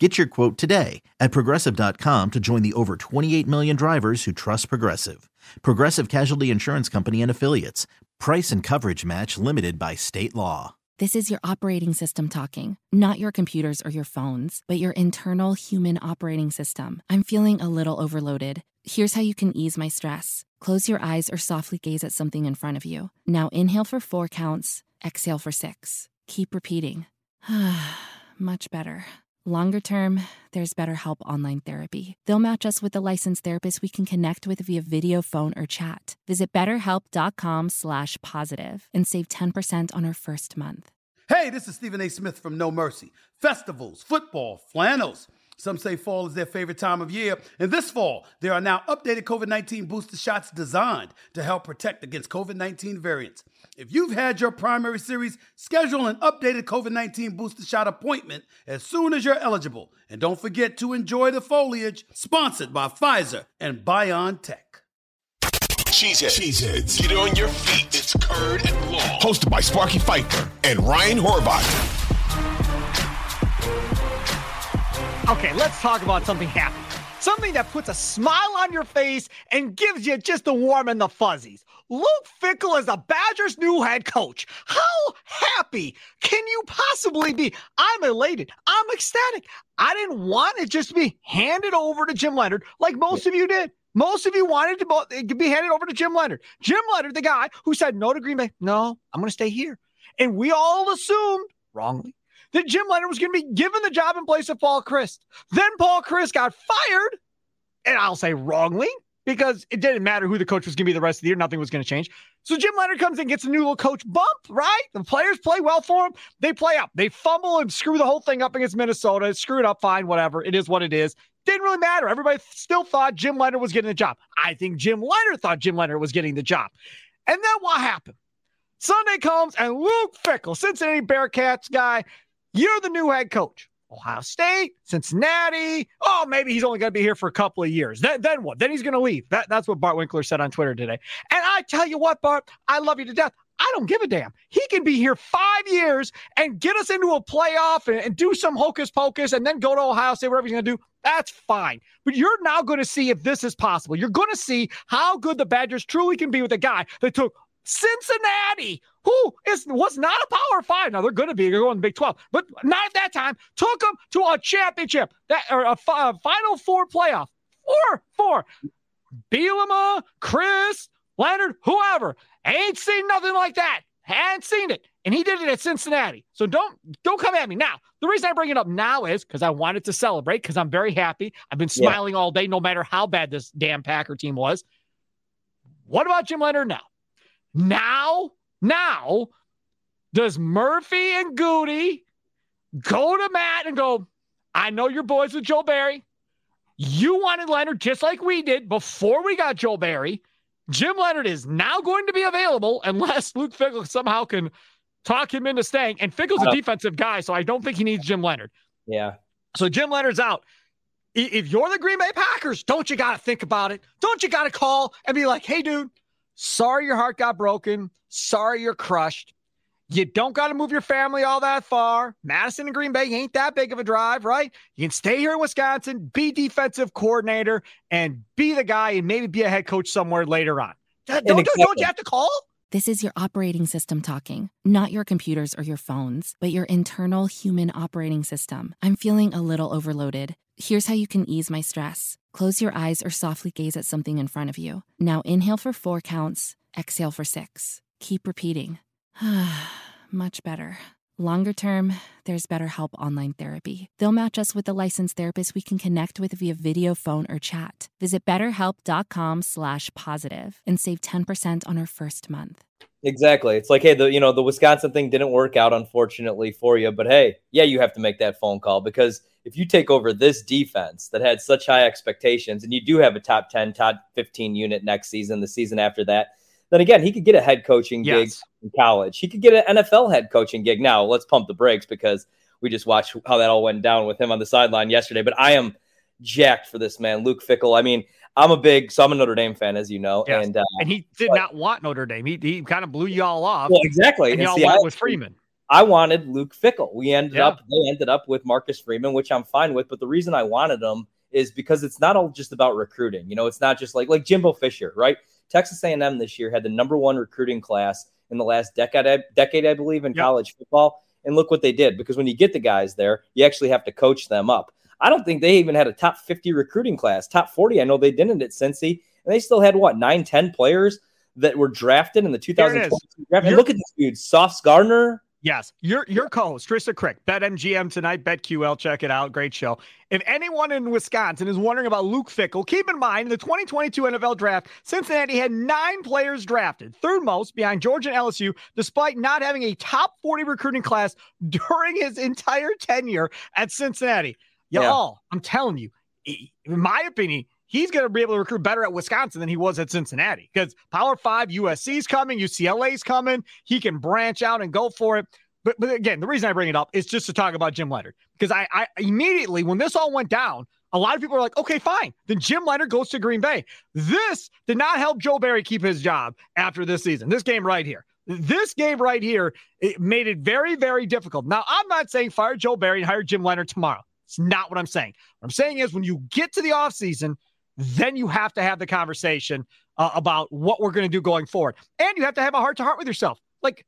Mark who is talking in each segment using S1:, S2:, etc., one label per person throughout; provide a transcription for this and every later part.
S1: Get your quote today at progressive.com to join the over 28 million drivers who trust Progressive. Progressive Casualty Insurance Company and Affiliates. Price and coverage match limited by state law.
S2: This is your operating system talking, not your computers or your phones, but your internal human operating system. I'm feeling a little overloaded. Here's how you can ease my stress. Close your eyes or softly gaze at something in front of you. Now inhale for four counts, exhale for six. Keep repeating. Much better. Longer term, there's BetterHelp Online Therapy. They'll match us with a licensed therapist we can connect with via video, phone, or chat. Visit betterhelp.com slash positive and save 10% on our first month.
S3: Hey, this is Stephen A. Smith from No Mercy. Festivals, football, flannels. Some say fall is their favorite time of year. And this fall, there are now updated COVID 19 booster shots designed to help protect against COVID 19 variants. If you've had your primary series, schedule an updated COVID 19 booster shot appointment as soon as you're eligible. And don't forget to enjoy the foliage, sponsored by Pfizer and BioNTech.
S4: Cheeseheads. Cheeseheads. Get on your feet. It's Curd and Law. Hosted by Sparky Fifer and Ryan Horvath.
S5: Okay, let's talk about something happy. Something that puts a smile on your face and gives you just the warm and the fuzzies. Luke Fickell is the Badgers' new head coach. How happy can you possibly be? I'm elated. I'm ecstatic. I didn't want it just to be handed over to Jim Leonhard like most of you did. Most of you wanted to be handed over to Jim Leonhard. Jim Leonhard, the guy who said no to Green Bay. No, I'm going to stay here. And we all assumed, wrongly, that Jim Leonhard was going to be given the job in place of Paul Chryst. Then Paul Chryst got fired, and I'll say wrongly, because it didn't matter who the coach was going to be the rest of the year. Nothing was going to change. So Jim Leonhard comes in, gets a new little coach bump, right? The players play well for him. They play up. They fumble and screw the whole thing up against Minnesota. Screw it up, fine, whatever. It is what it is. Didn't really matter. Everybody still thought Jim Leonhard was getting the job. I think Jim Leonhard thought Jim Leonhard was getting the job. And then what happened? Sunday comes and Luke Fickell, Cincinnati Bearcats guy, you're the new head coach. Ohio State, Cincinnati. Oh, maybe he's only going to be here for a couple of years. Then, then what? Then he's going to leave. That, that's what Bart Winkler said on Twitter today. And I tell you what, Bart, I love you to death. I don't give a damn. He can be here five years and get us into a playoff and, and do some hocus pocus and then go to Ohio State, whatever he's going to do. That's fine. But you're now going to see if this is possible. You're going to see how good the Badgers truly can be with a guy that took Cincinnati, who is was not a Power Five. Now they're going to be. They're going to Big Twelve, but not at that time. Took them to a championship, that or a, a Final Four playoff. Four, four. Bielema, Chryst, Leonhard, whoever. Ain't seen nothing like that. Hadn't seen it. And he did it at Cincinnati. So don't don't come at me. Now, the reason I bring it up now is because I wanted to celebrate, because I'm very happy. I've been smiling yeah. all day, no matter how bad this damn Packer team was. What about Jim Leonhard now? Now, now, does Murphy and Gutey go to Matt and go, I know your boys with Joe Barry. You wanted Leonhard just like we did before we got Joe Barry. Jim Leonhard is now going to be available unless Luke Fickell somehow can talk him into staying. And Fickell's a uh, defensive guy, so I don't think he needs Jim Leonhard.
S6: Yeah.
S5: So Jim Leonhard's out. If you're the Green Bay Packers, don't you got to think about it? Don't you got to call and be like, hey, dude, Sorry your heart got broken. Sorry you're crushed. You don't got to move your family all that far. Madison and Green Bay ain't that big of a drive, right? You can stay here in Wisconsin, be defensive coordinator, and be the guy and maybe be a head coach somewhere later on. Don't, don't, don't you have to call?
S2: This is your operating system talking, not your computers or your phones, but your internal human operating system. I'm feeling a little overloaded. Here's how you can ease my stress. Close your eyes or softly gaze at something in front of you. Now inhale for four counts, exhale for six. Keep repeating. Much better. Longer term, there's BetterHelp Online Therapy. They'll match us with a licensed therapist we can connect with via video, phone, or chat. Visit betterhelp.com slash positive and save 10% on our first month.
S6: Exactly. It's like, hey, the you know, the Wisconsin thing didn't work out, unfortunately, for you. But hey, yeah, you have to make that phone call because if you take over this defense that had such high expectations and you do have a top 10, top 15 unit next season, the season after that, then again, he could get a head coaching gig
S5: Yes.
S6: in college. He could get an NFL head coaching gig. Now, let's pump the brakes because we just watched how that all went down with him on the sideline yesterday. But I am jacked for this man, Luke Fickell. I mean, I'm a big, so I'm a Notre Dame fan, as you know,
S5: Yes.
S6: and uh,
S5: And he did
S6: but-
S5: not want Notre Dame. He, he kind of blew y'all off.
S6: well, exactly.
S5: and
S6: And
S5: y'all
S6: see,
S5: went
S6: I-
S5: with Freeman.
S6: I wanted Luke Fickell. We ended
S5: Yeah.
S6: up they ended up with Marcus Freeman, which I'm fine with. But the reason I wanted him is because it's not all just about recruiting. You know, it's not just like like Jimbo Fisher, right? Texas A&M this year had the number one recruiting class in the last decade, decade I believe, in
S5: Yep.
S6: college football. And look what they did because when you get the guys there, you actually have to coach them up. I don't think they even had a top 50 recruiting class. Top 40, I know they didn't at Cincy, and they still had what nine, 10 players that were drafted in the 2022 draft. And look at this dude, Sauce Gardner.
S5: Yes, your your co-host Trista Crick, BetMGM tonight, BetQL, check it out, great show. If anyone in Wisconsin is wondering about Luke Fickell, keep in mind in the 2022 NFL Draft, Cincinnati had nine players drafted, third most behind Georgia and LSU, despite not having a top 40 recruiting class during his entire tenure at Cincinnati. Y'all, I'm telling you, in my opinion, he's going to be able to recruit better at Wisconsin than he was at Cincinnati because Power Five, USC's coming, UCLA's coming. He can branch out and go for it. But, but again, the reason I bring it up is just to talk about Jim Leonhard because I, I immediately, when this all went down, a lot of people are like, okay, fine. Then Jim Leonhard goes to Green Bay. This did not help Joe Barry keep his job after this season. This game right here. This game right here, it made it very, very difficult. Now, I'm not saying fire Joe Barry and hire Jim Leonhard tomorrow. It's not what I'm saying. What I'm saying is when you get to the offseason, then you have to have the conversation uh, about what we're going to do going forward. And you have to have a heart to heart with yourself. Like,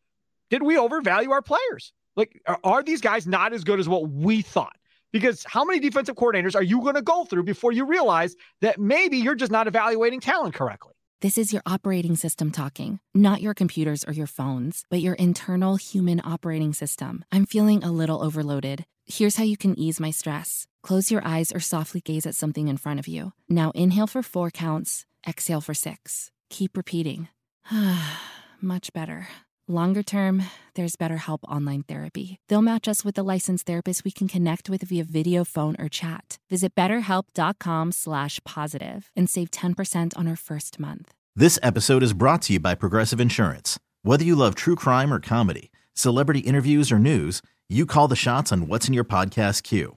S5: did we overvalue our players? Like, are, are these guys not as good as what we thought? Because how many defensive coordinators are you going to go through before you realize that maybe you're just not evaluating talent correctly?
S2: This is your operating system talking, not your computers or your phones, but your internal human operating system. I'm feeling a little overloaded. Here's how you can ease my stress. Close your eyes or softly gaze at something in front of you. Now inhale for four counts, exhale for six. Keep repeating. Much better. Longer term, there's BetterHelp Online Therapy. They'll match us with a licensed therapist we can connect with via video, phone, or chat. Visit betterhelp.com slash positive and save 10% on our first month.
S1: This episode is brought to you by Progressive Insurance. Whether you love true crime or comedy, celebrity interviews or news, you call the shots on what's in your podcast queue.